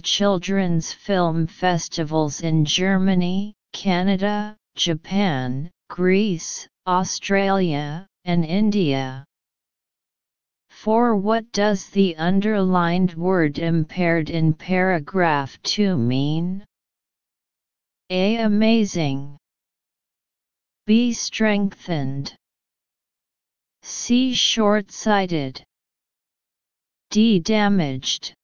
children's film festivals in Germany, Canada, Japan, Greece, Australia, and India. For what does the underlined word impaired in paragraph 2 mean? A. Amazing. B. Strengthened. C. Short-sighted. D. Damaged.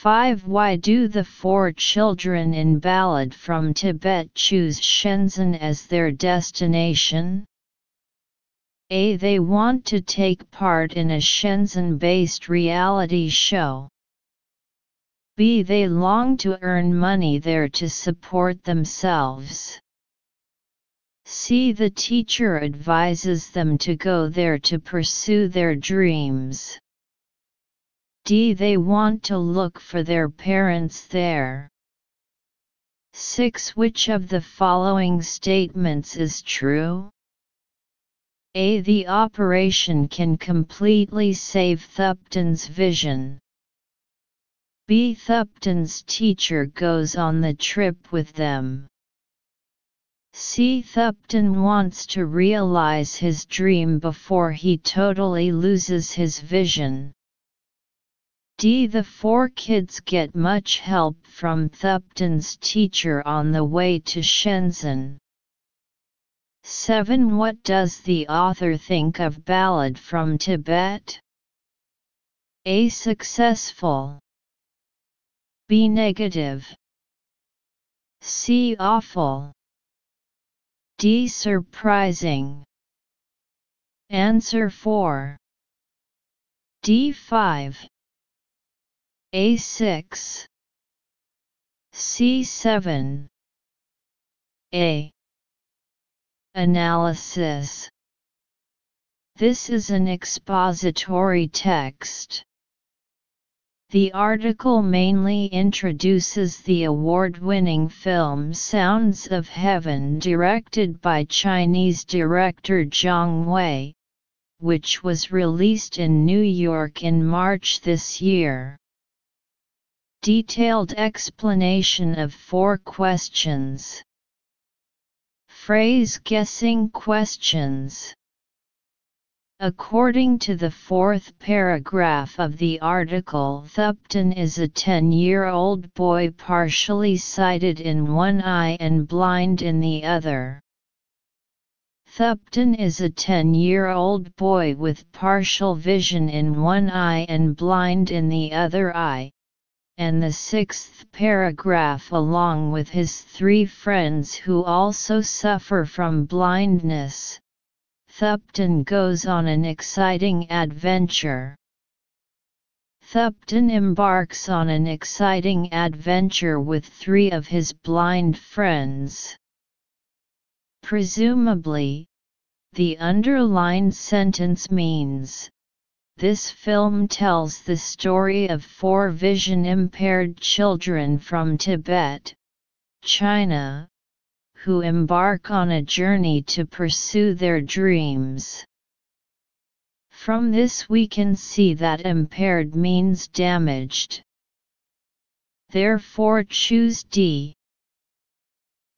5. Why do the four children in Ballad from Tibet choose Shenzhen as their destination? A. They want to take part in a Shenzhen-based reality show. B. They long to earn money there to support themselves. C. The teacher advises them to go there to pursue their dreams. D. They want to look for their parents there. 6. Which of the following statements is true? A. The operation can completely save Thupten's vision. B. Thupten's teacher goes on the trip with them. C. Thupten wants to realize his dream before he totally loses his vision. D. The four kids get much help from Thupten's teacher on the way to Shenzhen. 7. What does the author think of Ballad from Tibet? A. Successful. B. Negative. C. Awful. D. Surprising. Answer 4. D5 a6 C7 A Analysis This is an expository text. The article mainly introduces the award-winning film Sounds of Heaven directed by Chinese director Zhang Wei, which was released in New York in March this year. Detailed explanation of four questions. Phrase guessing questions. According to the fourth paragraph of the article Thupten is a 10-year-old boy partially sighted in one eye and blind in the other. Thupten is a 10-year-old boy with partial vision in one eye and blind in the other eye, and the sixth paragraph along with his three friends who also suffer from blindness, Thupten goes on an exciting adventure. Thupten embarks on an exciting adventure with three of his blind friends. Presumably, the underlined sentence means, this film tells the story of four vision-impaired children from Tibet, China, who embark on a journey to pursue their dreams. From this we can see that impaired means damaged. Therefore choose D.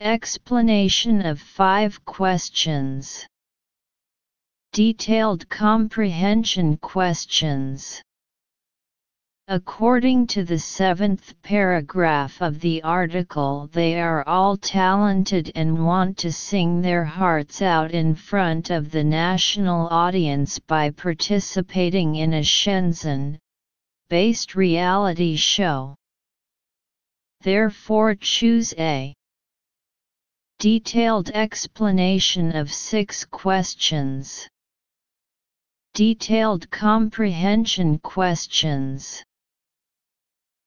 Explanation of five questions. Detailed comprehension questions. According to the seventh paragraph of the article, they are all talented and want to sing their hearts out in front of the national audience by participating in a Shenzhen based reality show. Therefore, choose A. Detailed explanation of six questions. Detailed comprehension questions.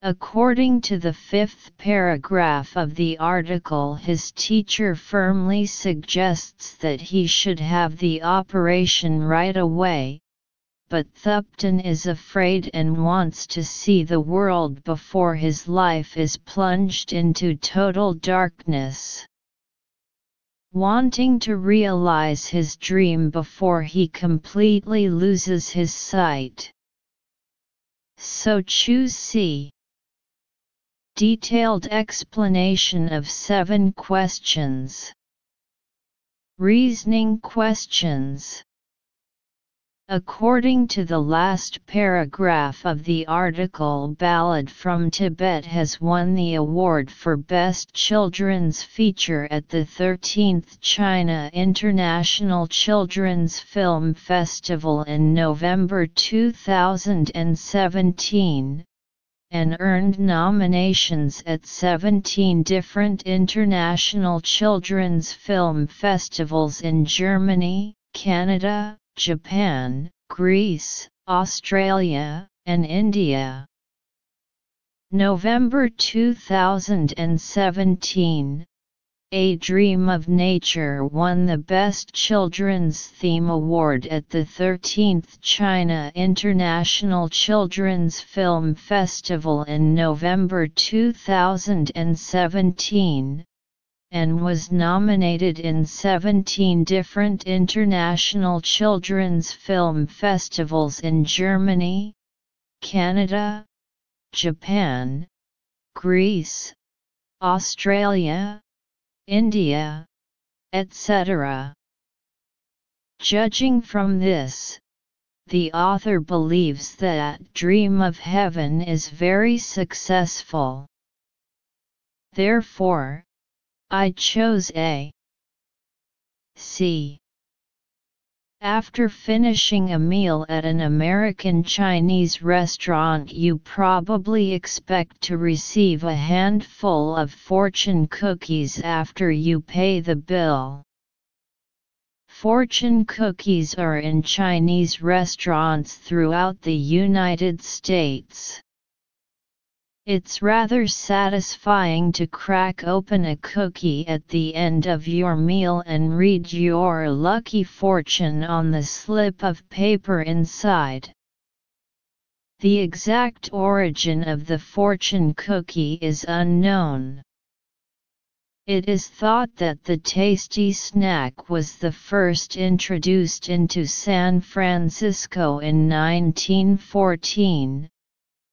According to the fifth paragraph of the article his teacher firmly suggests that he should have the operation right away, but Thupten is afraid and wants to see the world before his life is plunged into total darkness wanting to realize his dream before he completely loses his sight. So choose C. Detailed explanation of seven questions. Reasoning questions. According to the last paragraph of the article Ballad from Tibet has won the award for Best Children's Feature at the 13th China International Children's Film Festival in November 2017, and earned nominations at 17 different international children's film festivals in Germany, Canada, Japan, Greece, Australia, and India. November 2017 A Dream of Nature won the Best Children's Theme Award at the 13th China International Children's Film Festival in November 2017 and was nominated in 17 different international children's film festivals in Germany, Canada, Japan, Greece, Australia, India, etc. Judging from this, the author believes that Dream of Heaven is very successful. Therefore, I chose A. C. After finishing a meal at an American Chinese restaurant you probably expect to receive a handful of fortune cookies after you pay the bill. Fortune cookies are in Chinese restaurants throughout the United States. It's rather satisfying to crack open a cookie at the end of your meal and read your lucky fortune on the slip of paper inside. The exact origin of the fortune cookie is unknown. It is thought that the tasty snack was the first introduced into San Francisco in 1914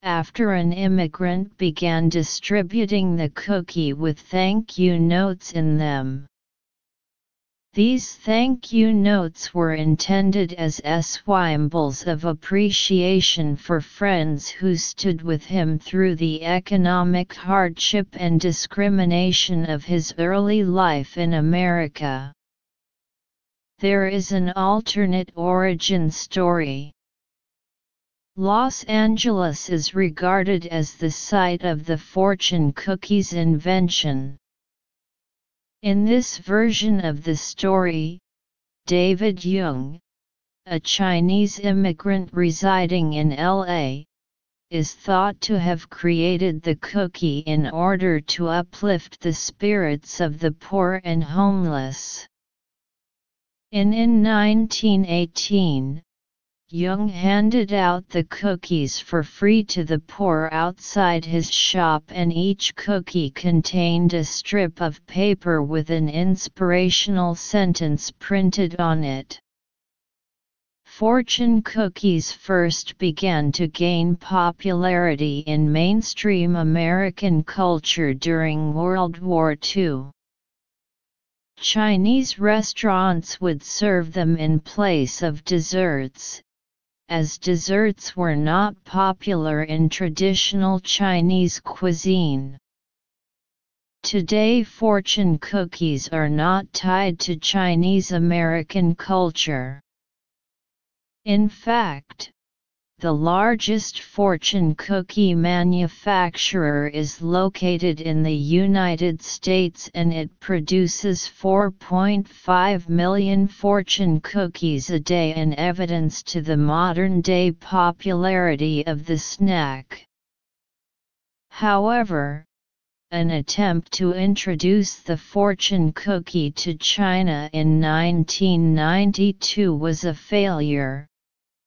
after an immigrant began distributing the cookie with thank you notes in them. These thank you notes were intended as symbols of appreciation for friends who stood with him through the economic hardship and discrimination of his early life in America. There is an alternate origin story. Los Angeles is regarded as the site of the fortune cookie's invention. In this version of the story, David Jung, a Chinese immigrant residing in LA, is thought to have created the cookie in order to uplift the spirits of the poor and homeless. In in 1918, Jung handed out the cookies for free to the poor outside his shop and each cookie contained a strip of paper with an inspirational sentence printed on it. Fortune cookies first began to gain popularity in mainstream American culture during World War II. Chinese restaurants would serve them in place of desserts, as desserts were not popular in traditional Chinese cuisine. Today fortune cookies are not tied to Chinese American culture. In fact, the largest fortune cookie manufacturer is located in the United States and it produces 4.5 million fortune cookies a day in evidence to the modern-day popularity of the snack. However, an attempt to introduce the fortune cookie to China in 1992 was a failure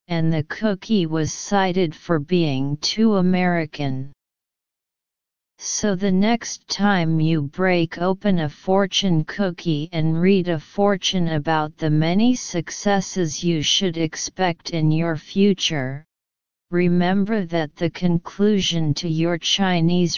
and the cookie was cited for being too American. So the next time you break open a fortune cookie and read a fortune about the many successes you should expect in your future, remember that the conclusion to your Chinese